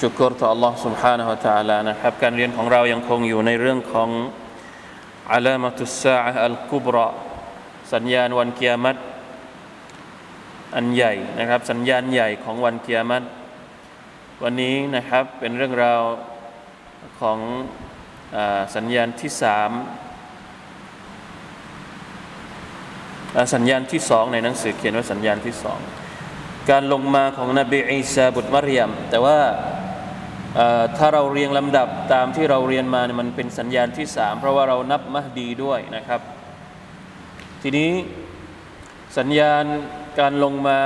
ชุกรต่อ Allah سبحانه และ تعالى นะครับการเรียนของเรายังคงอยู่ในเรื่องของอัลามัตุสซาอะอัลกุบรอสัญญาณวันเกียรติอันใหญ่นะครับสัญญาณใหญ่ของวันเกียรติวันนี้นะครับเป็นเรื่องราวของอสัญญาณที่สามสัญญาณที่สองในหนังสือเขียนว่าสัญญาณที่สองการลงมาของนบีอีสาบุตรมารยมแต่ว่า ถ้าเราเรียงลำดับตามที่เราเรียนมาเนี่ยมันเป็นสัญญาณที่สามเพราะว่าเรานับมหดีด้วยนะครับ ทีนี้สัญญาณการลงมา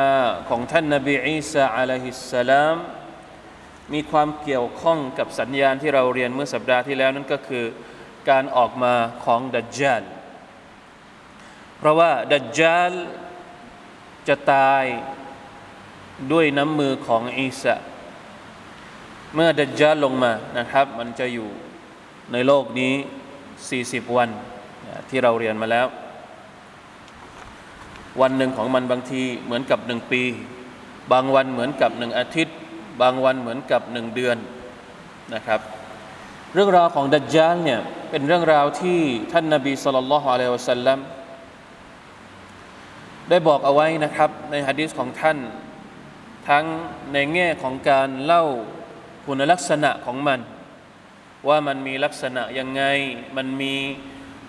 ของท่านนบีอีสาอะลัยฮิสสลามมีความเกี่ยวข้องกับสัญญาณที่เราเรียนเมื่อสัปดาห์ที่แล้วนั่นก็คือการออกมาของดัจจาลเพราะว่าดัจจาลจะตายด้วยน้ำมือของอีสา เมื่อดัจจาลลงมานะครับ มันจะอยู่ในโลกนี้ 40 วันที่เราเรียนมาแล้ว วันหนึ่งของมันบางทีเหมือนกับหนึ่งปี บางวันเหมือนกับหนึ่งอาทิตย์ บางวันเหมือนกับหนึ่งเดือนนะครับ เรื่องราวของดัจจาลเนี่ยเป็นเรื่องราวที่ท่านนาบีสุลต่านละฮ์อะลัยวะสัลลัมได้บอกเอาไว้นะครับในฮะดีษของท่าน ทั้งในแง่ของการเล่า คุณลักษณะของมัน ว่ามันมีลักษณะยังไง มันมี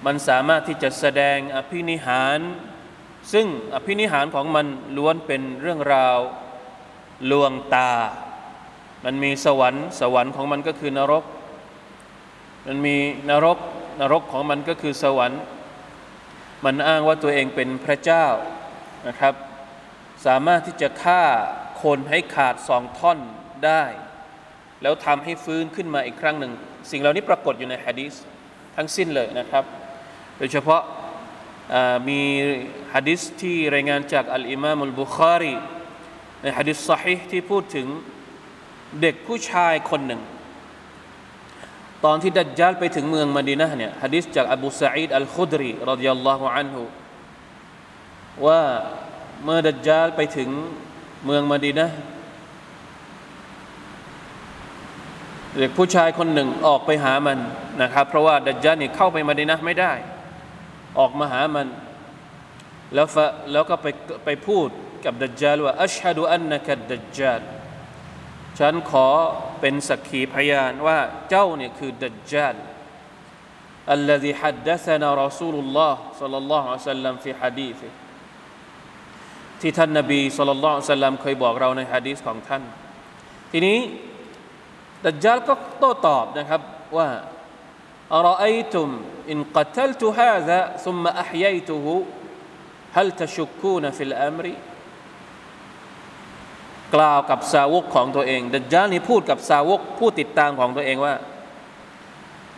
มันสามารถที่จะแสดงอภินิหาร ซึ่งอภินิหารของมันล้วนเป็นเรื่องราวลวงตา มันมีสวรรค์สวรรค์ของมันก็คือนรก มันมีนรกนรกของมันก็คือสวรรค์ มันอ้างว่าตัวเองเป็นพระเจ้านะครับ สามารถที่จะฆ่าคนให้ขาดสองท่อนได้ แล้วทำให้ฟื้นขึ้นมาอีกครั้งหนึ่ง สิ่งเหล่านี้ปรากฏอยู่ในฮะดีษทั้งสิ้นเลยนะครับ โดยเฉพาะมีฮะดิษที่รายงานจากอัลอิมามุลบุคารีในฮะดิษสฮิที่พูดถึงเด็กผู้ชายคนหนึ่ง ตอนที่ดัจจาลไปถึงเมืองมดีนะเนี่ยฮะดิษจากอบูสะอีดอัลคุดรีรดิยัลลอฮุอันฮุว่าเมื่อดัจจาลไปถึงเมืองมดีนะ เด็กผู้ชายคนหนึ่งออกไปหามันนะครับ เพราะว่าดัจจาลนี่เข้าไปมาดีนะไม่ได้ ออกมาหามัน แล้วแล้วก็ไปไปพูดกับดัจจาลว่าอัชฮะดูอันนักดัจจาลฉันขอเป็นสักขีพยานว่าเจ้าเนี่ยคือดัจจาล الذي حدثنا رسول الله صلى الله عليه وسلم في حديثه ที่ท่านนบีสุลต่านสัลลัมเคยบอกเราในฮะดีษของท่าน ทีนี้ ดัจจาลก็โต้ตอบนะครับว่าอรอตุมอินกัตลตุฮาซะซุมมาอัพยัยตุฮุฮัลตชุกคูนฟิลอัมรีกล่าวกับสาวกของตัวเอง ดัจจาลนี่พูดกับสาวกผู้ติดตามของตัวเองว่า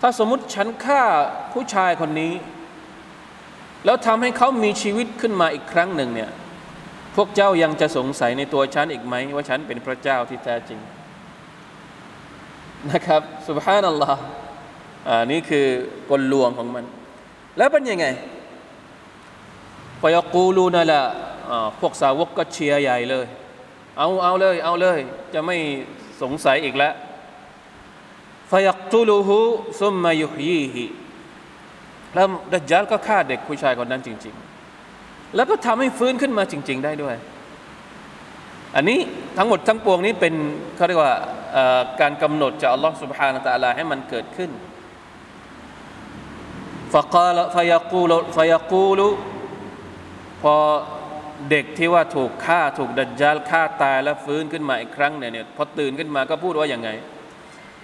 ถ้าสมมติฉันฆ่าผู้ชายคนนี้ แล้วทำให้เขามีชีวิตขึ้นมาอีกครั้งหนึ่งเนี่ยพวกเจ้ายังจะสงสัยในตัวฉันอีกไหมว่าฉันเป็นพระเจ้าที่แท้จริง นะครับสุบฮานัลลอฮ์อ่านี่คือกลลวงของมัน แล้วเป็นยังไงพอยกูลูนั่นแหละพวกสาวกก็เชียร์ใหญ่เลย เอาเอาเลย เอาเลย จะไม่สงสัยอีกแล้วฟยักตุลูฮูซุมมายุฮีฮิแล้วดัจจาลก็ฆ่าเด็กผู้ชายคนนั้นจริง ๆ แล้วก็ทำให้ฟื้นขึ้นมาจริง ๆ ได้ด้วย อันนี้ทั้งหมดทั้งปวงนี้เป็นเขาเรียกว่า การกำหนดจากอัลลอฮ์ سبحانه และ تعالى ให้มันเกิดขึ้น فقال فيقول فيقول พอเด็กที่ว่าถูกฆ่าถูกดัจจาลฆ่าตายแล้วฟื้นขึ้นมาอีกครั้งเนี่ยพอตื่นขึ้นมาก็พูดว่าอย่างไง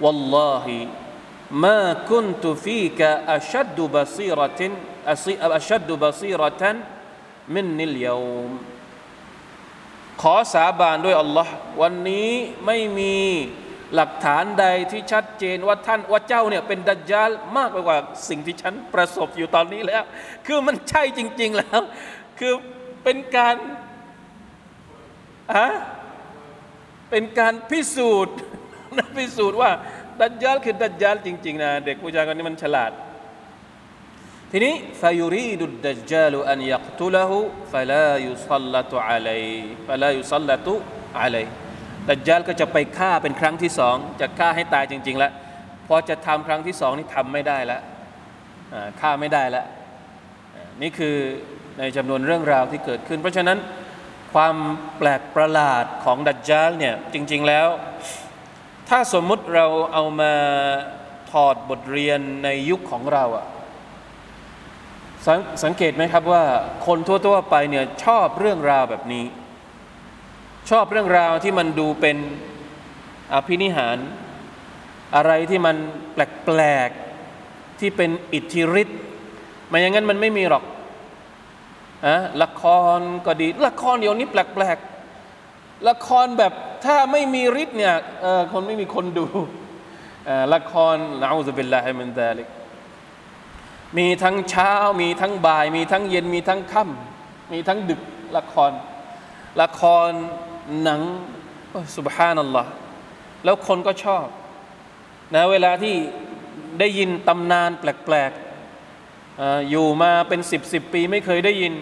والله ما كنت فيك أشد بصيرة أشد بصيرة مني اليوم ขอสาบานด้วยอัลลอฮ์วันนี้ไม่มีหลักฐานใดที่ชัดเจนว่าท่านว่าเจ้าเนี่ยเป็นดัจจาลมากไปกว่าสิ่งที่ฉันประสบอยู่ตอนนี้แล้ว คือมันใช่จริง ๆแล้ว คือเป็นการอะเป็นการพิสูจน์พิสูจน์ว่าดัจจาลคือดัจจาลจริง ๆ นะ เด็กผู้ชายคนนี้มันฉลาด ทีนี้ฟายุรีดุดดัจจาลอันยักตุลหูฟลายุซัลลัตุอะลัยฟลายุซัลลัตุอะลัยดัจจาลก็จะไปฆ่าเป็นครั้งที่สองจะฆ่าให้ตายจริง ๆ แล้วพอจะทำครั้งที่สองนี่ทำไม่ได้แล้วฆ่าไม่ได้แล้วนี่คือในจำนวนเรื่องราวที่เกิดขึ้น เพราะฉะนั้นความแปลกประหลาดของดัจจาลเนี่ยจริง ๆแล้ว ถ้าสมมุติเราเอามาถอดบทเรียนในยุคของเราอะ สสังเกตไหมครับว่าคนทั่วๆไปเนี่ยชอบเรื่องราวแบบนี้ ชอบเรื่องราวที่มันดูเป็นอภินิหาร อะไรที่มันแปลกๆที่เป็นอิทธิฤทธิ์ไม่อย่างนั้นมันไม่มีหรอกอะละครก็ดี ละครเดี๋ยวนี้แปลกๆละครแบบถ้าไม่มีฤทธิ์เนี่ยคนไม่มีคนดูละครนะنعوذ بالله من ذلك มีทั้งเช้า มีทั้งบ่าย มีทั้งเย็นมีทั้งค่ำมีทั้งดึกละคร ละครหนังسبحان اللهแล้วคนก็ชอบนะเวลาที่ได้ยินตำนานแปลกๆอยู่มาเป็นสิบสิบปีไม่เคยได้ยิน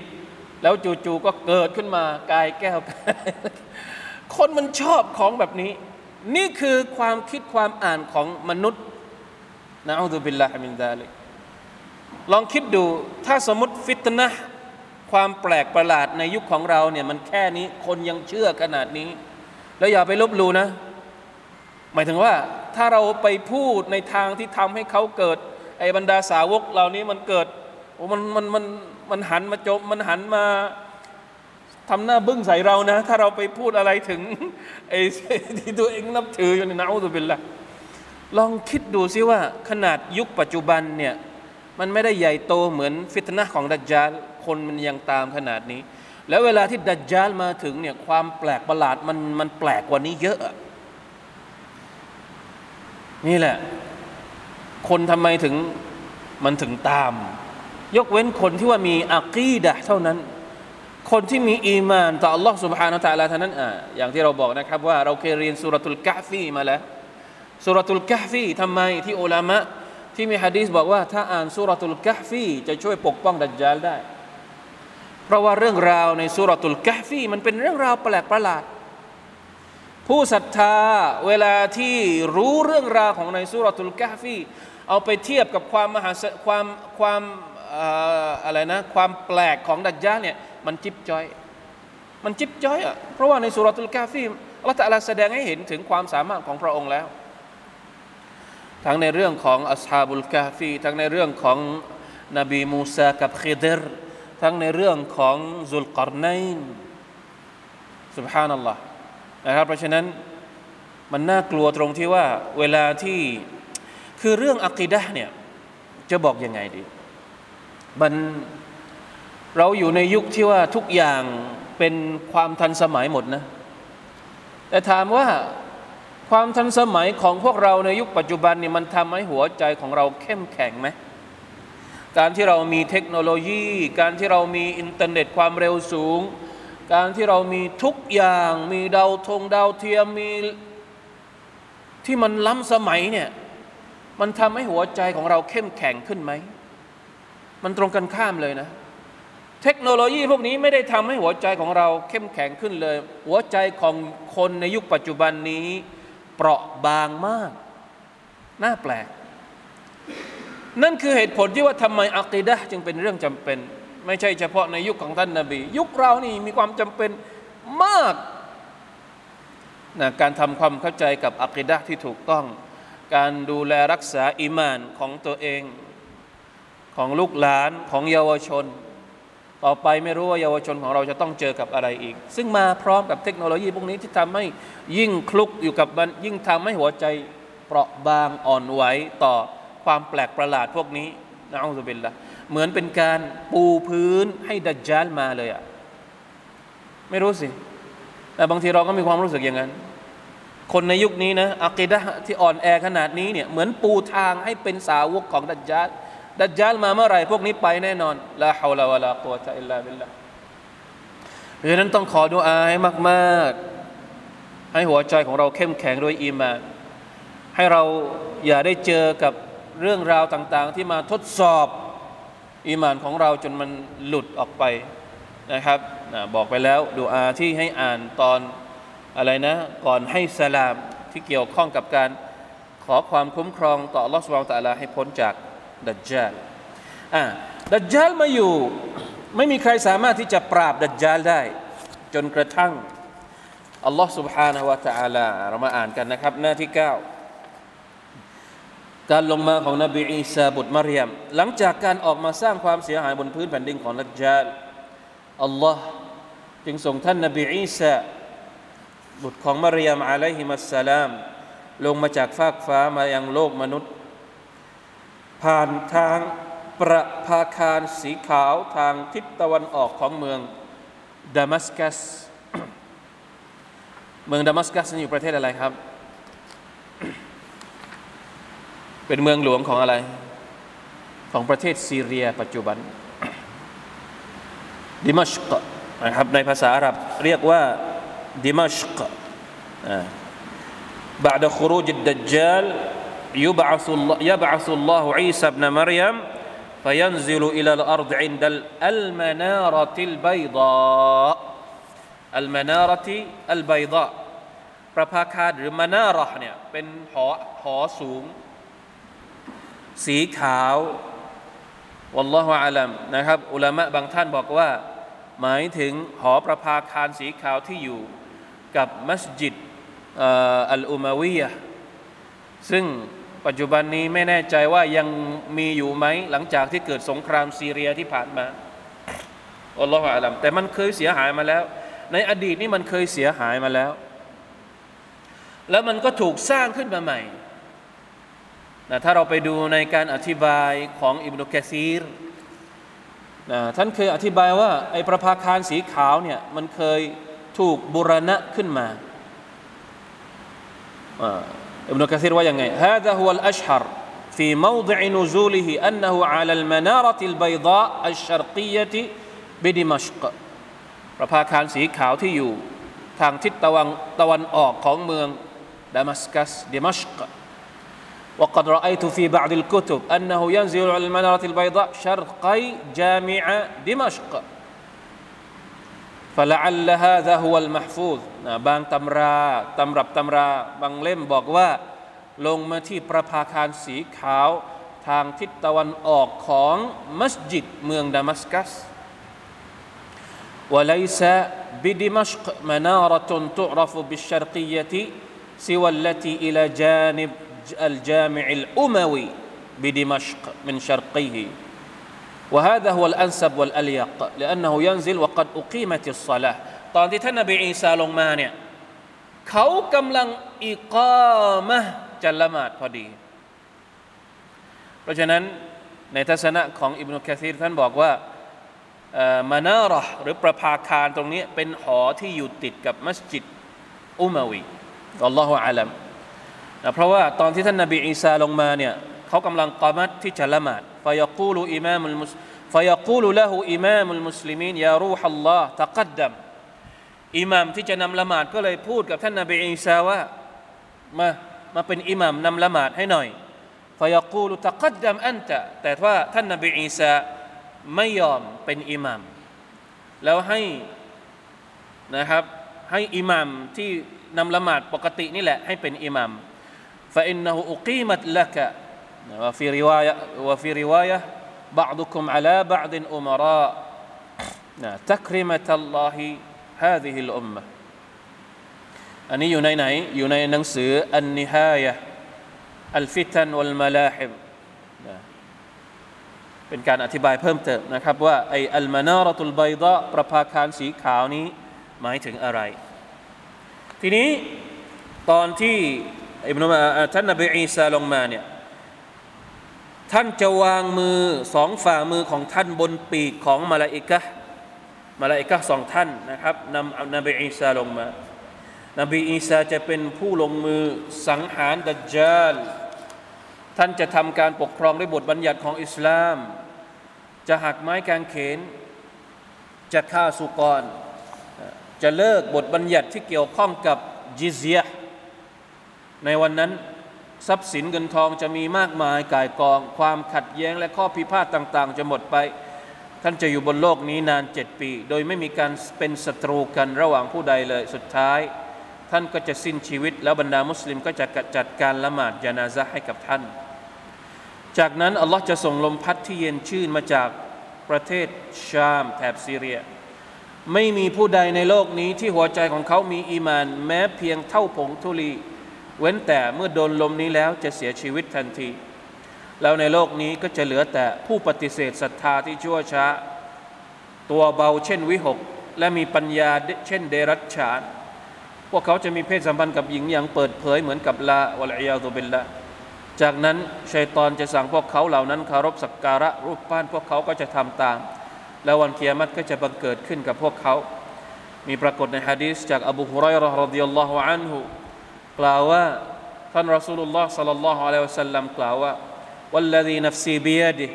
แล้วจู่ๆก็เกิดขึ้นมากายแก้ว คนมันชอบของแบบนี้ นี่คือความคิดความอ่านของมนุษย์นะอัลลอฮฺบิลลาฮิมินซาลิก ลองคิดดูถ้าสมมติฟิตนะความแปลกประหลาดในยุคของเราเนี่ยมันแค่นี้คนยังเชื่อขนาดนี้ แล้วอย่าไปลบลูนะ หมายถึงว่าถ้าเราไปพูดในทางที่ทำให้เขาเกิด ไอ้บรรดาสาวกเหล่านี้มันเกิดโอ้มันมันมันมันหันมาจมมันหันมาทำหน้าบึ้งใส่เรานะ ถ้าเราไปพูดอะไรถึงไอ้ที่ตัวเองนับถืออยู่ในนะอูตุบิลละลองคิดดูซิว่าขนาดยุคปัจจุบันเนี่ย มันไม่ได้ใหญ่โตเหมือนฟิตนะของดัจจาลคนมันยังตามขนาดนี้ แล้วเวลาที่ดัจจาลมาถึงเนี่ยความแปลกประหลาดมันมันแปลกกว่านี้เยอะ นี่แหละ คนทำไมถึงมันถึงตาม ยกเว้นคนที่ว่ามีอักีดะเท่านั้น คนที่มีอีมานต่อ Allah سبحانه และ تعالى เท่านั้นอ่ะอย่างที่เราบอกนะครับ ว่าเราเคยเรียนสุรทูลกะฟีมาแล้วสุรทูลกะฟีทำไมที่อุลามะ ที่มีฮะดีษบอกว่าถ้าอ่านสุรทูลกะฟีจะช่วยปกป้องดัจจาลได้ เพราะว่าเรื่องราวในสุรทูลกะฟีมันเป็นเรื่องราวแปลกประหลาด ผู้ศรัทธาเวลาที่รู้เรื่องราวของในสุรทูลกะฟีเอาไปเทียบกับความมหาความความอะไรนะความแปลกของดัจจาลเนี่ยมันจิบจอย มันจิบจอยอะเพราะว่าในสุรทูลกะฟีอัลลอฮฺตะแสดงให้เห็นถึงความสามารถของพระองค์แล้ว ทั้งในเรื่องของอัสฮาบุลกาฟีทั้งในเรื่องของนบีมูซากับ khi ดรทั้งในเรื่องของซุลกอรนัยนสุบฮานัลลอฮ์นะครับเพราะฉะนั้นมันน่ากลัวตรงที่ว่าเวลาที่คือเรื่องอักีดะเนี่ยจะบอกยังไงดีมันเราอยู่ในยุคที่ว่าทุกอย่างเป็นความทันสมัยหมดนะ แต่ถามว่า ความทันสมัยของพวกเราในยุคปัจจุบันนี่มันทำให้หัวใจของเราเข้มแข็งไหมการที่เรามีเทคโนโลยี การที่เรามีอินเทอร์เน็ตความเร็วสูง การที่เรามีทุกอย่างมีดาวธงดาวเทียมมีที่มันล้ำสมัยเนี่ยมันทำให้หัวใจของเราเข้มแข็งขึ้นไหม มันตรงกันข้ามเลยนะ เทคโนโลยีพวกนี้ไม่ได้ทำให้หัวใจของเราเข้มแข็งขึ้นเลย หัวใจของคนในยุคปัจจุบันนี้ เปราะบางมาก น่าแปลก นั่นคือเหตุผลที่ว่าทำไมอักีดะจึงเป็นเรื่องจำเป็น ไม่ใช่เฉพาะในยุคของท่านนาบี ยุคเรานี่มีความจำเป็นมากนะการทำความเข้าใจกับอักิดะที่ถูกต้อง การดูแลรักษาอิมานของตัวเอง ของลูกหลานของเยาวชน ต่อไปไม่รู้ว่าเยาวชนของเราจะต้องเจอกับอะไรอีก ซึ่งมาพร้อมกับเทคโนโลยีพวกนี้ที่ทำให้ยิ่งคลุกอยู่กับมันยิ่งทำให้หัวใจเปราะบางอ่อนไหวต่อความแปลกประหลาดพวกนี้นะอัลลอฮฺบิลละเหมือนเป็นการปูพื้นให้ดัจจาลมาเลยอะไม่รู้สิ แต่บางทีเราก็มีความรู้สึกอย่างนั้น คนในยุคนี้นะอักีดะที่อ่อนแอขนาดนี้เนี่ยเหมือนปูทางให้เป็นสาวกของดัจจาล ดัจจาลมาเมื่อไหร่พวกนี้ไปแน่นอนลาฮาวลาวะลากุวะตะอิลลาบิลละเพราะฉะนั้นต้องขอดุอาให้มากๆ ให้หัวใจของเราเข้มแข็งด้วยอีมานให้เราอย่าได้เจอกับเรื่องราวต่างๆ ที่มาทดสอบอีมานของเราจนมันหลุดออกไปนะครับบอกไปแล้วดูอาที่ให้อ่านตอนอะไรนะ ก่อนให้สลามที่เกี่ยวข้องกับการขอความคุ้มครองต่อลอสวาตะลาให้พ้นจาก ดัจจาลอ่าดัจจาลมาอยู่ ไม่มีใครสามารถที่จะปราบดัจจาลได้ จนกระทั่งอัลลอฮ์ سبحانه และ تعالى เรามาอ่านกันนะครับ หน้าที่ 9 การลงมาของนบีอีสาบุตรมารยมหลังจากการออกมาสร้างความเสียหายบนพื้นแผ่นดินของดัจจาลอัลลอฮ์จึงส่งท่านนบีอีสาบุตรของมารยมอะลัยฮิมัสสลาม ลงมาจากฟากฟ้ามายังโลกมนุษย์ ผ่านทางประภาคารสีขาวทางทิศตะวันออกของเมืองดามัสกัส เมืองดามัสกัสนี่อยู่ประเทศอะไรครับ เป็นเมืองหลวงของอะไร ของประเทศซีเรีย ปัจจุบัน ดิมัชกนะครับในภาษาอาหรับเรียกว่าดิมัชก بعد خروج الدجال يبعث الله يبعث الله عيسى ابن مريم فينزل إلى الأرض عند المنارة البيضاء المنارة البيضاء ประภาคารหรือมานาระเนี่ยเป็นหอหอสูง สีขาววัลลอฮฺอาลัมนะครับ อุลามะบางท่านบอกว่า หมายถึงหอประภาคารสีขาวที่อยู่ กับมัสยิดอัลอุมาวียซึ่ง ปัจจุบันนี้ไม่แน่ใจว่ายังมีอยู่ไหมหลังจากที่เกิดสงครามซีเรียที่ผ่านมาอัลลอฮฺอาลัมแต่มันเคยเสียหายมาแล้ว ในอดีตนี่มันเคยเสียหายมาแล้ว แล้วมันก็ถูกสร้างขึ้นมาใหม่นะถ้าเราไปดูในการอธิบายของอิบนุกะซีรนะท่านเคยอธิบายว่าไอ้ประภาคารสีขาวเนี่ยมันเคยถูกบุรณะขึ้นมา อิบนุกะซีรว่ายังไง هذا هو الأشهر في موضع نزوله أنه على المنارة البيضاء الشرقية بدمشق ประภาคารสีขาวที่อยู่ทางทิศตะวันตะวันออกของเมืองดามัสกัสดิมัชก وقد رأيت في بعض الكتب أنه ينزل على المنارة البيضاء شرقي جامع دمشق ลอัลละฮะซะฮุลมหฟูซนะบางตำราตำรับตำราบางเล่มบอกว่า ลงมาที่ประภาคารสีขาวทางทิศตะวันออกของมัสยิดเมืองดามัสกัสวะไลซะบิดิมัชกมนาระตุนตุรฟุบิชรกียะติซิวัลลตีอิลาจานิบอัลจามิอัลอุมวีบิดิมัชกมินชรกีฮี وهذا هو الأنسب والأليق لأنه ينزل وقد أقيمت الصلاة ตอนที่ท่านนบีอีสาลงมาเนี่ยเขากำลังอิกามะจะละหมาดพอดี เพราะฉะนั้นในทัศนะของอิบนุกะซีรท่านบอกว่ามานาระหรือประภาคารตรงนี้เป็นหอที่อยู่ติดกับมัสยิดอุมาวีอัลลอฮฺอาลัมนะเพราะว่าตอนที่ท่านนบีอีสาลงมาเนี่ยเขากำลังกามัดที่จะละหมาด ฟยกูลูอิมามลมุสฟยกูลูละหูอิมามลมุสลิมีนยารูฮัลลอฮ์ตะกัดดัมอิหมามที่จะนำละหมาดก็เลยพูดกับท่านนบีอีสาว่ามามาเป็นอิหมามนำละหมาดให้หน่อยฟยกูลูตะกัดดัมอันตะแต่ว่าท่านนบีอีสาไม่ยอมเป็นอิหมามแล้วให้นะครับให้อิหมามที่นำละหมาดปกตินี่แหละให้เป็นอิหมาม فإنه أقيمت لك وفي رواية وفي رواية بعضكم على بعض أمراء تكرمة الله هذه الأمة อันนี้อยู่ในไหน อยู่ในหนังสืออันนิฮายะอัลฟิตันวัลมาลาฮิมเป็นการอธิบายเพิ่มเติมนะครับว่าไออัลมานาระตุลไบดะประภาคารสีขาวนี้หมายถึงอะไร ทีนี้ตอนที่อิบนุมาท่านนบีอีสาลงมาเนี่ย ท่านจะวางมือสองฝ่ามือของท่านบนปีกของมาลาอิกะมาลาอิกะสองท่านนะครับนำนบีอีสาลงมานบีอีสาจะเป็นผู้ลงมือสังหารดัจจาล ท่านจะทำการปกครองด้วยบทบัญญัติของอิสลาม จะหักไม้กางเขน จะฆ่าสุกร จะเลิกบทบัญญัติที่เกี่ยวข้องกับจิเซียในวันนั้น ทรัพย์สินเงินทองจะมีมากมายกายกอง ความขัดแย้งและข้อพิพาทต่าง ๆ จะหมดไป ท่านจะอยู่บนโลกนี้นานเจ็ดปี โดยไม่มีการเป็นศัตรูกันระหว่างผู้ใดเลยสุดท้าย ท่านก็จะสิ้นชีวิต แล้วบรรดามุสลิมก็จะจัดการละหมาดยานาซะให้กับท่าน จากนั้นอัลลอฮ์จะส่งลมพัดที่เย็นชื่นมาจากประเทศชามแถบซีเรีย ไม่มีผู้ใดในโลกนี้ที่หัวใจของเขามีอีมาน แม้เพียงเท่าผงธุลี เว้นแต่เมื่อโดนลมนี้แล้วจะเสียชีวิตทันที แล้วในโลกนี้ก็จะเหลือแต่ผู้ปฏิเสธศรัทธาที่ชั่วช้า ตัวเบาเช่นวิหก และมีปัญญาเช่นเดรัจฉาน พวกเขาจะมีเพศสัมพันธ์กับหญิงอย่างเปิดเผยเหมือนกับลาวะลัยยาตุบิลละจากนั้นชัยตอนจะสั่งพวกเขาเหล่านั้นคารพสักการะรูปปั้นพวกเขาก็จะทำตาม แล้ววันเกียรติก็จะบังเกิดขึ้นกับพวกเขา มีปรากฏในฮะดีษจากอบูฮุไรรอรดิยัลลอฮุอันฮุ กล่าวว่าท่านรอสูลุลลอฮ์สัลลัลลอฮุอะลัยฮิวะสัลลัมกล่าวว่า والذي نفسي بيده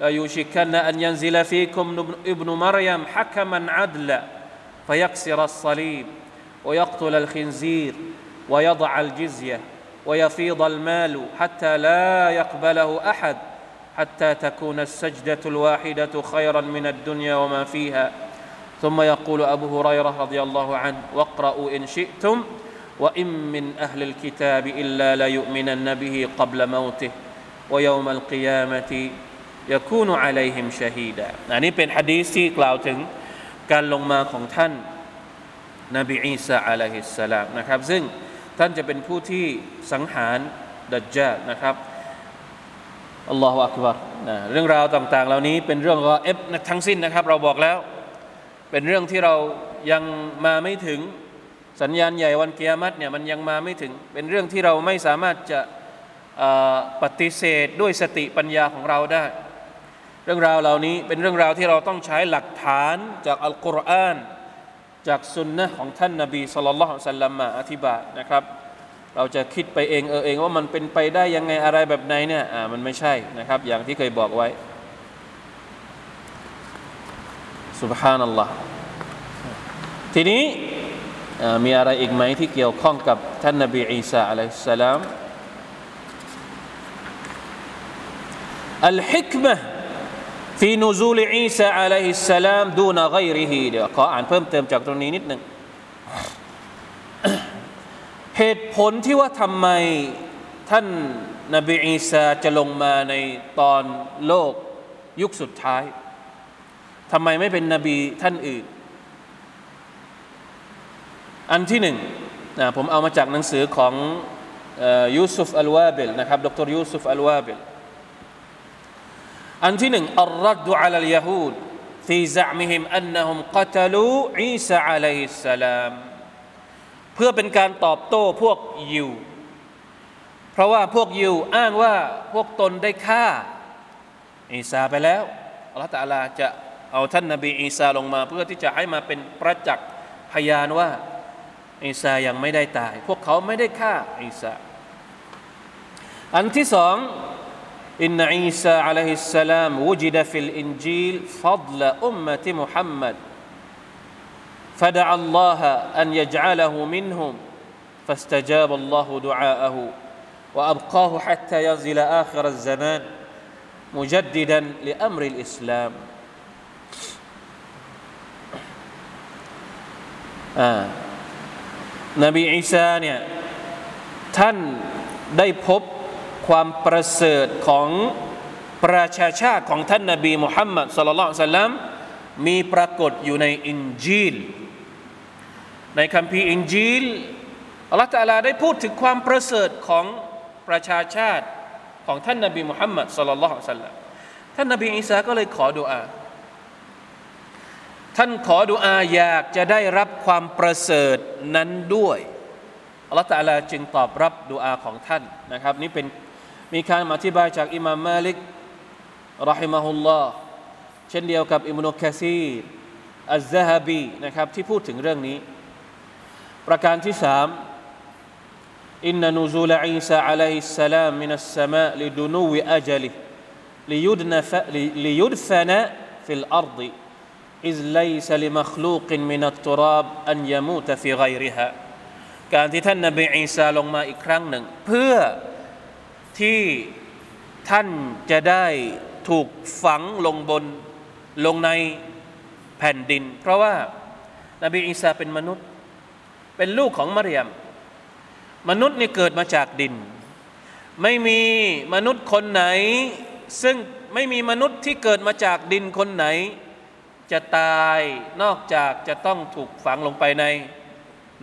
لا يوشكن أن ينزل فيكم ابن مريم حكما عدلا فيكسر الصليب ويقتل الخنزير ويضع الجزية ويفيض المال حتى لا يقبله أحد حتى تكون السجدة الواحدة خيرا من الدنيا وما فيها ثم يقول أبو هريرة رضي الله عنه واقرأوا إن شئتم وإن من أهل الكتاب إلا ليؤمنن به قبل موته ويوم القيامة يكون عليهم شهيدا อันนี้เป็นฮะดีษที่กล่าวถึงการลงมาของท่านนบีอีสาอะลัยฮิสสลามนะครับซึ่งท่านจะเป็นผู้ที่สังหารดัจจาลนะครับอัลลอฮฺอักบารนะเรื่องราวต่างๆ เหล่านี้เป็นเรื่องรอเอฟทั้งสิ้นนะครับ เราบอกแล้ว เป็นเรื่องที่เรายังมาไม่ถึง สัญญาณใหญ่วันเกียรติเนี่ยมันยังมาไม่ถึงเป็นเรื่องที่เราไม่สามารถจะปฏิเสธด้วยสติปัญญาของเราได้ เรื่องราวเหล่านี้เป็นเรื่องราวที่เราต้องใช้หลักฐานจากอัลกุรอานจากสุนนะของท่านนาบีสุลต่านสัลลัมมาอธิบายนะครับ เราจะคิดไปเองเออเองว่ามันเป็นไปได้ยังไงอะไรแบบไหนเนี่ยอ่ามันไม่ใช่นะครับ อย่างที่เคยบอกไว้ซุบฮานัลลอฮฺทีนี้ มีอะไรอีกไหมที่เกี่ยวข้องกับท่านนบีอีสาอะลัยฮิสสลาม الحكمة في نزول عيسى عليه السلام دون غيره เดี๋ยวขออ่านเพิ่มเติมจากตรงนี้นิดหนึ่งเหตุผลที่ว่าทำไมท่านนบีอีสาจะลงมาในตอนโลกยุคสุดท้ายทำไมไม่เป็นนบีท่านอื่น อันที่หนึ่งนะผมเอามาจากหนังสือของยูซุฟอัลวาเบลนะครับดรยูซุฟอัลวาเบลอันที่หนึ่งอัลรัดดุอัลลยาฮูด في زعمهم أنهم قتلوا عيسى عليه السلام เพื่อเป็นการตอบโต้พวกยิว เพราะว่าพวกยิวอ้างว่าพวกตนได้ฆ่าอีสาไปแล้วอัลลอฮฺตาลาจะเอาท่านนบีอีสาลงมา เพื่อที่จะให้มาเป็นประจักษ์พยานว่า อีสายังไม่ได้ตาย พวกเขาไม่ได้ฆ่าอีสาอันที่สอง إن عيسى عليه السلام وجد في الإنجيل فضل أمة محمد فدعا الله أن يجعله منهم فاستجاب الله دعاءه وأبقاه حتى ينزل آخر الزمان مجددا لأمر الإسلام آه. นบีอีสาเนี่ยท่านได้พบความประเสริฐของประชาชาติของท่านนาบีมุฮัมมัดสุลลัลสัลลัมมีปรากฏอยู่ในอินจีล ในคัมภีร์อินจีลอัลลอฮฺตาลาได้พูดถึงความประเสริฐของประชาชาติของท่านนบีมุฮัมมัดสุลลัลลอฮุซัลลัมท่านนบีอีสาก็เลยขอดุอา ท่านขอดุอาอยากจะได้รับความประเสริฐนั้นด้วยอัลลอฮฺตาลาจึงตอบรับดุอาของท่านนะครับ นี่เป็นมีการอธิบายจากอิมามมาลิกรอฮิมะฮุลลอฮ์เช่นเดียวกับอิมนุคาซีรอัลซะฮบีนะครับที่พูดถึงเรื่องนี้ ประการที่สามอินนุซูลอีสาอะลัยฮิสสลามมินัสสมาลิดุนูวอัจลิลิยุดนฟลิยุดฟนะฟิลอัรฎ อิ ليس لمخلوق من التراب أن يموت บอันยามูตฟิไกริฮะการที่ท่านนบีอีสาลงมาอีกครั้งหนึ่ง เพื่อที่ท่านจะได้ถูกฝังลงบนลงในแผ่นดิน เพราะว่านบีอีสาเป็นมนุษย์ เป็นลูกของมารยม มนุษย์นี่เกิดมาจากดิน ไม่มีมนุษย์คนไหน ซึ่งไม่มีมนุษย์ที่เกิดมาจากดินคนไหน จะตายนอกจากจะต้องถูกฝังลงไปใน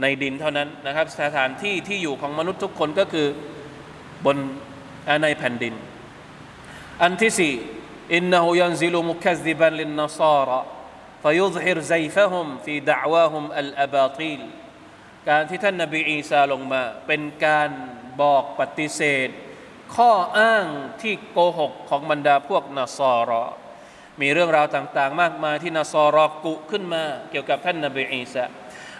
ในดินเท่านั้นนะครับ สถานที่ที่อยู่ของมนุษย์ทุกคนก็คือบนในแผ่นดิน อันที่สี่อินนหูยันซิลุมุคัซิบันลินนซาระ فيظهر زيفهم في دعواهم الأباطيل การที่ท่านนบีอีสาลงมา เป็นการบอกปฏิเสธ ข้ออ้างที่โกหกของบรรดาพวกนาซอรอ มีเรื่องราวต่างๆ มากมายที่นาซอรอกุขึ้นมาเกี่ยวกับท่านนบีอีสา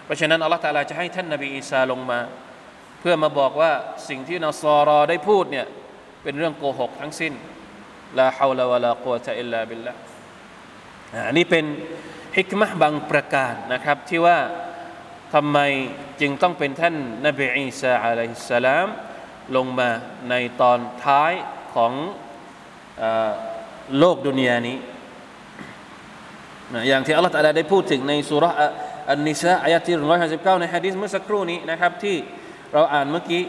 เพราะฉะนั้นอัลลอฮฺตาลาจะให้ท่านนบีอีสาลงมา เพื่อมาบอกว่าสิ่งที่นาซอรอได้พูดเนี่ยเป็นเรื่องโกหกทั้งสิ้นลาฮาวลาวะลากุวะตะอิลลาบิลละอันนี้เป็นฮิกมะบางประการนะครับที่ว่าทำไมจึงต้องเป็นท่านนบีอีสาอะลัยฮิสสลามลงมาในตอนท้ายของโลกดุนยานี้ อย่างที่อัลลอฮฺตาลาได้พูดถึงในสุรษอันนิสาอายะที่159ในฮะดีษเมื่อสักครู่นี้นะครับที่เราอ่านเมื่อกี้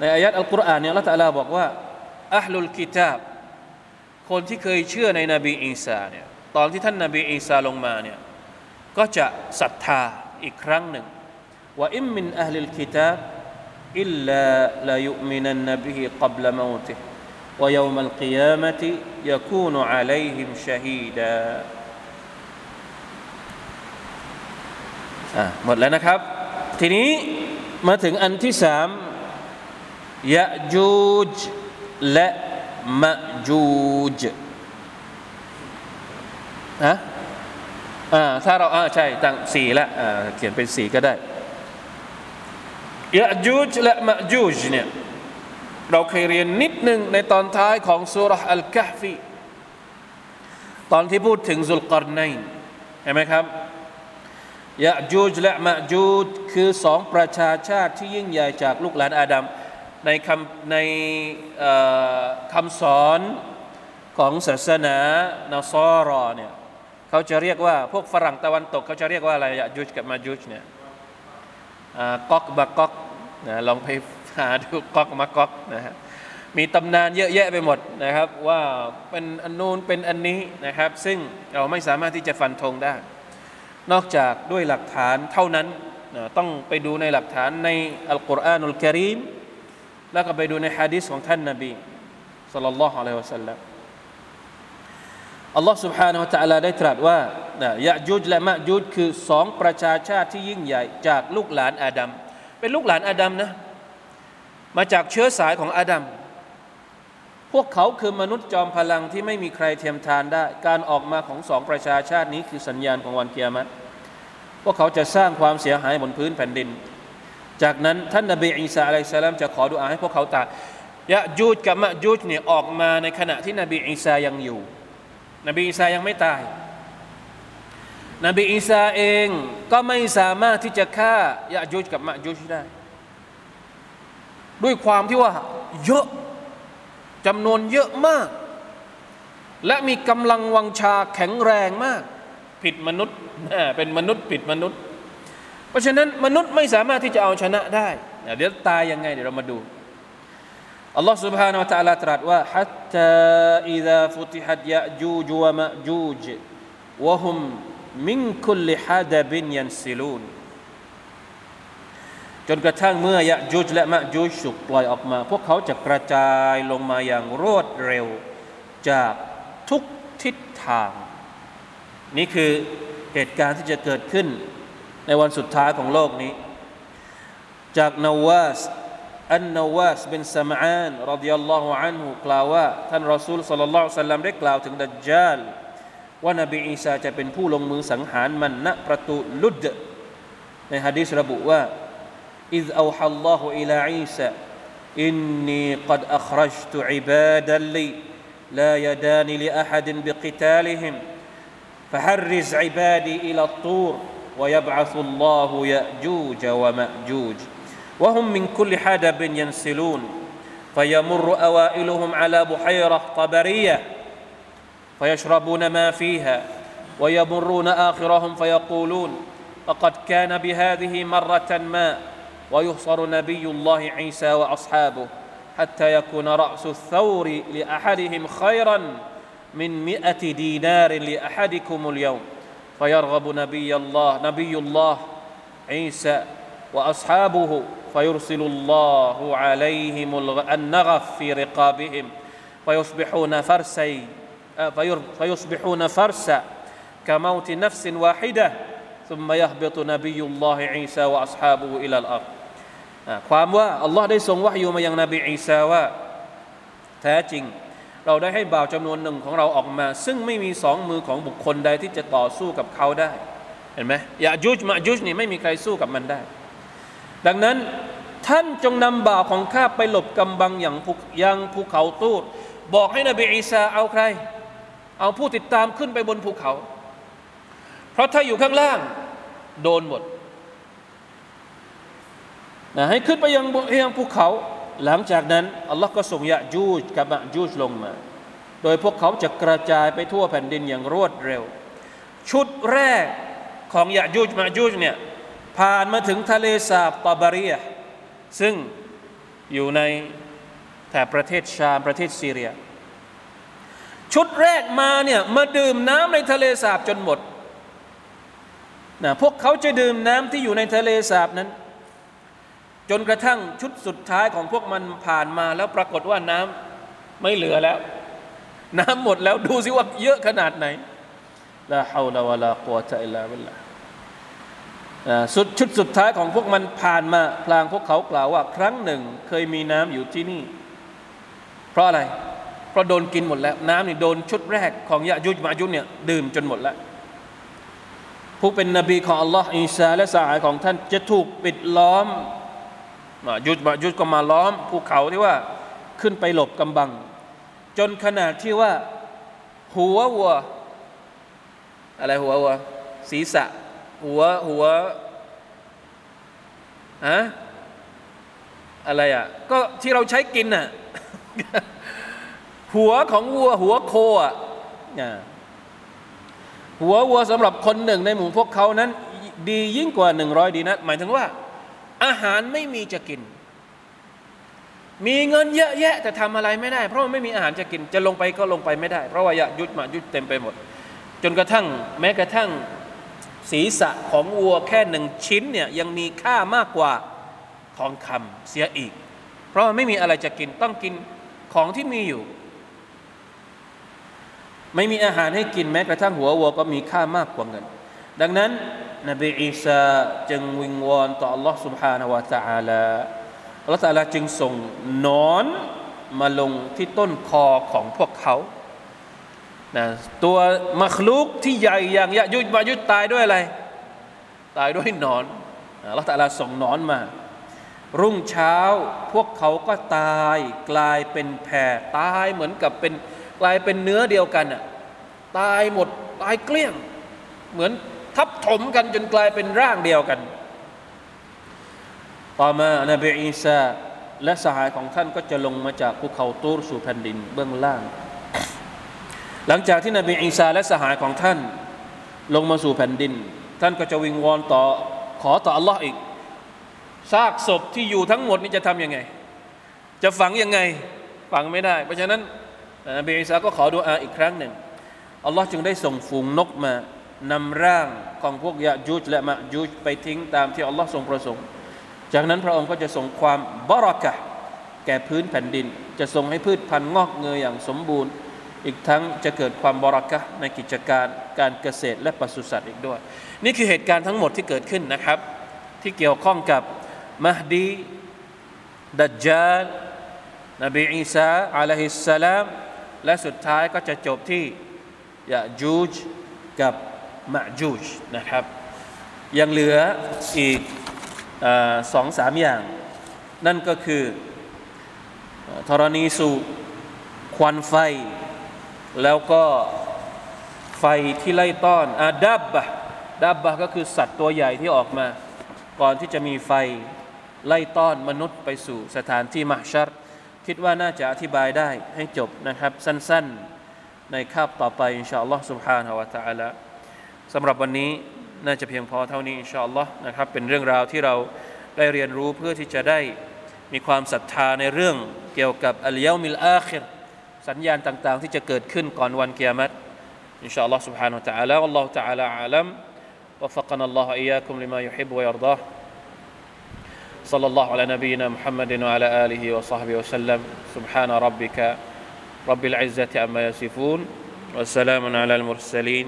ในอายะอัลกุรอานเนี่ยอัลลอฮฺตาลาบอกว่าอัลลุลกิตาบคนที่เคยเชื่อในนบีอีสาเนี่ยตอนที่ท่านนบีอีสาลงมาเนี่ยก็จะศรัทธาอีกครั้งหนึ่งว่าอิมมินอัลลิลกิตาบอิลลาลายุมินันนบิฮิกับลมอุติ ويوم القيامة يكون عليهم شهيدا อ่าหมดแล้วนะครับ ทีนี้มาถึงอันที่สามยะจูจและมะจูจฮะอ่าถ้าเราอ่าใช่ตั้งสี่ละอ่าเขียนเป็นสี่ก็ได้ยะจูจและมะจูจเนี่ยเราเคยเรียนนิดหนึ่งในตอนท้ายของสุรษอัลกัฟฟีตอนที่พูดถึงซุลกรนัยเห็นไหมครับ ยะจูจและมะจูจคือสองประชาชาติที่ยิ่งใหญ่จากลูกหลานอาดัมในคำในคำสอนของศาสนานาซอรอเนี่ยเขาจะเรียกว่าพวกฝรั่งตะวันตก เขาจะเรียกว่าอะไรยะจูจกับมาจูจเนี่ยก๊อกบักก๊อกนะลองไปหาดูก๊อกมาก๊อกนะฮะมีตำนานเยอะแยะไปหมดนะครับ ว่าเป็นอันนู้นเป็นอันนี้นะครับ ซึ่งเราไม่สามารถที่จะฟันธงได้ นอกจากด้วยหลักฐานเท่านั้นนะต้องไปดูในหลักฐานในอัลกุรอานุลกิริมแล้วก็ไปดูในฮะดิษของท่านนบีสัลลัลลอฮุอะลัยฮิวะสัลลัมอัลลอฮ์ سبحانه และ تعالى ได้ตรัสว่ายะจูจและมะจูจคือสองประชาชาติที่ยิ่งใหญ่จากลูกหลานอาดัมเป็นลูกหลานอาดัมนะมาจากเชื้อสายของอาดัม พวกเขาคือมนุษย์จอมพลังที่ไม่มีใครเทียมทานได้ การออกมาของสองประชาชาตินี้คือสัญญาณของวันเกียรติพวกเขาจะสร้างความเสียหายบนพื้นแผ่นดิน จากนั้นท่านนบีอีสาอะลัยสลามจะขอดุอาให้พวกเขาตายยะจูดกับมะจูดเนี่ยออกมาในขณะที่นบีอีสายังอยู่ นบีอีสายังไม่ตาย นบีอีสาเองก็ไม่สามารถที่จะฆ่ายะจูดกับมะจูดได้ ด้วยความที่ว่าเยอะ จำนวนเยอะมาก และมีกำลังวังชาแข็งแรงมาก ผิดมนุษย์เป็นมนุษย์ผิดมนุษย์ เพราะฉะนั้นมนุษย์ไม่สามารถที่จะเอาชนะได้ เดี๋ยวตายยังไงเดี๋ยวเรามาดูอัลลอฮ์ سبحانه และ تعالى ตรัสว่าฮัตตาอิดะฟุติฮัดยะจูจวะมะจูจวะฮุมมินคุลิฮาดบินยันซิลู จนกระทั่งเมื่อยะจุจและมะจุจสุกปล่อยออกมา พวกเขาจะกระจายลงมาอย่างรวดเร็วจากทุกทิศทาง นี่คือเหตุการณ์ที่จะเกิดขึ้นในวันสุดท้ายของโลกนี้ จากนาวาสอันนาวาสเป็นสมานรดิยัลลอฮุอันฮุกล่าวว่า ท่านรอซูลสัลลัลลอฮุซัลลัมได้กล่าวถึงดัจจาลว่านบีอีสาจะเป็นผู้ลงมือสังหารมันณประตูลุด ในฮะดีษระบุว่า إذ أوحى الله إلى عيسى إني قد أخرجت عبادا لي لا يدان لأحد بقتالهم فحرز عبادي إلى الطور ويبعث الله يأجوج ومأجوج وهم من كل حدب ينسلون فيمر أوائلهم على بحيرة طبرية فيشربون ما فيها ويمرون آخرهم فيقولون لقد كان بهذه مرة ما ويحصر نبي الله عيسى وأصحابه حتى يكون رأس الثور لأحدهم خيرا من مئة دينار لأحدكم اليوم. فيرغب نبي الله نبي الله عيسى وأصحابه فيرسل الله عليهم النغف في رقابهم. فيصبحون فرسي فيصبحون فرسا كموت نفس واحدة ثم يهبط نبي الله عيسى وأصحابه إلى الأرض. ความว่าอัลลอฮ์ได้ทรงวะฮยูมายังนบีอีสาว่าแท้จริง เราได้ให้บ่าวจำนวนหนึ่งของเราออกมา ซึ่งไม่มีสองมือของบุคคลใดที่จะต่อสู้กับเขาได้ เห็นไหมยาจุจมาจุจนี่ไม่มีใครสู้กับมันได้ ดังนั้นท่านจงนำบ่าวของข้าไปหลบกำบังอย่างภูยังภูเขาตูดบอกให้นบีอีสาเอาใคร เอาผู้ติดตามขึ้นไปบนภูเขา เพราะถ้าอยู่ข้างล่าง โดนหมด นะให้ขึ้นไปยังยังภูเขา หลังจากนั้นอัลลอฮ์ก็ส่งยะจูจกับมะจูจลงมา โดยพวกเขาจะกระจายไปทั่วแผ่นดินอย่างรวดเร็ว ชุดแรกของยะจูจมะจูจเนี่ยผ่านมาถึงทะเลสาบตาบารียซึ่งอยู่ในแถบประเทศชามประเทศซีเรีย ชุดแรกมาเนี่ยมาดื่มน้ำในทะเลสาบจนหมดนะพวกเขาจะดื่มน้ำที่อยู่ในทะเลสาบนั้น จนกระทั่งชุดสุดท้ายของพวกมันผ่านมาแล้วปรากฏว่าน้ำไม่เหลือแล้ว น้ำหมดแล้วดูสิว่าเยอะขนาดไหนลาฮาวลาวะลากุวะตะอิลลาบิลลาสุดชุดสุดท้ายของพวกมันผ่านมาพลางพวกเขากล่าวว่า ครั้งหนึ่งเคยมีน้ำอยู่ที่นี่ เพราะอะไร เพราะโดนกินหมดแล้ว น้ำนี่โดนชุดแรกของยะยุจมายุเนี่ยดื่มจนหมดแล้วผู้เป็นนบีของอัลลอฮ์อิสซาและสหายของท่านจะถูกปิดล้อม มายุดมายุดก็มาล้อมภูเขาที่ว่าขึ้นไปหลบกำบัง จนขนาดที่ว่า หัววัว อะไรหัววัวศีรษะ หัวหัวอะอะไรอะ ก็ที่เราใช้กินน่ะหัวของวัว หัวโคอะหัววัวสำหรับคนหนึ่งในหมู่พวกเขานั้น ดียิ่งกว่าหนึ่งร้อยดีนะหมายถึงว่า อาหารไม่มีจะกิน มีเงินเยอะแยะแต่ทำอะไรไม่ได้ เพราะมันไม่มีอาหารจะกิน จะลงไปก็ลงไปไม่ได้ เพราะว่ายายุดมายุดเต็มไปหมด จนกระทั่งแม้กระทั่งศีรษะของวัวแค่หนึ่งชิ้นเนี่ยยังมีค่ามากกว่าทองคำเสียอีก เพราะมันไม่มีอะไรจะกินต้องกินของที่มีอยู่ ไม่มีอาหารให้กินแม้กระทั่งหัววัวก็มีค่ามากกว่าเงิน ดังนั้นนบีอีสาจึงวิงวอนต่อ Allah سبحانه และ تعالى Allah تعالى จึงส่งนอนมาลงที่ต้นคอของพวกเขานะตัวมัคลุกที่ใหญ่อย่างยะยุดมายุดตายด้วยอะไร ตายด้วยนอนอัลลอฮฺตาลาส่งนอนมา รุ่งเช้าพวกเขาก็ตายกลายเป็นแผ่ตายเหมือนกับเป็นกลายเป็นเนื้อเดียวกันอะตายหมดตายเกลี้ยงเหมือน ทับถมกันจนกลายเป็นร่างเดียวกัน ต่อมานบีอีสาและสหายของท่านก็จะลงมาจากภูเขาตูรสู่แผ่นดินเบื้องล่าง หลังจากที่นบีอีสาและสหายของท่าน ลงมาสู่แผ่นดิน ท่านก็จะวิงวอนต่อขอต่ออัลลอฮ์อีกซากศพที่อยู่ทั้งหมดนี่จะทำยังไง จะฝังยังไง ฝังไม่ได้ เพราะฉะนั้นนบีอีสาก็ขอดูอาอีกครั้งหนึ่งอัลลอฮ์จึงได้ส่งฝูงนกมา นำร่างของพวกยะจูจและมะจูจไปทิ้งตามที่อัลลอฮ์ทรงประสงค์ จากนั้นพระองค์ก็จะส่งความบารักะแก่พื้นแผ่นดิน จะส่งให้พืชพันธุ์งอกเงยอย่างสมบูรณ์ อีกทั้งจะเกิดความบารักะในกิจการการเกษตรและปศุสัตว์อีกด้วย นี่คือเหตุการณ์ทั้งหมดที่เกิดขึ้นนะครับ ที่เกี่ยวข้องกับมหดีดัจจาลนบีอีสาอะลัยฮิสสลามและสุดท้ายก็จะจบที่ยะจูจกับ มะจูจนะครับ ยังเหลืออีกอาสองสามอย่าง นั่นก็คือธรณีสูบควันไฟ แล้วก็ไฟที่ไล่ต้อนอาดับบะดับบะก็คือสัตว์ตัวใหญ่ที่ออกมา ก่อนที่จะมีไฟไล่ต้อนมนุษย์ไปสู่สถานที่มหชัรคิดว่าน่าจะอธิบายได้ให้จบนะครับ สั้นๆในคาบต่อไปอินชาอัลลอฮ์ سبحانه และ تعالى สำหรับวันนี้น่าจะเพียงพอเท่านี้อินชาอัลลอฮ์นะครับเป็นเรื่องราวที่เราได้เรียนรู้เพื่อที่จะได้มีความศรัทธาในเรื่องเกี่ยวกับอัลยามิลอาคิรสัญญาณต่างๆ ที่จะเกิดขึ้นก่อนวันเกียรติ إن شاء الله سبحانه وتعالى والله تعالى عالم وفقنا الله إياكم لما يحب ويرضاه صلى الله على نبينا محمد وعلى آله وصحبه وسلم سبحان ربك رب العزة عما يصفون وسلام على المرسلين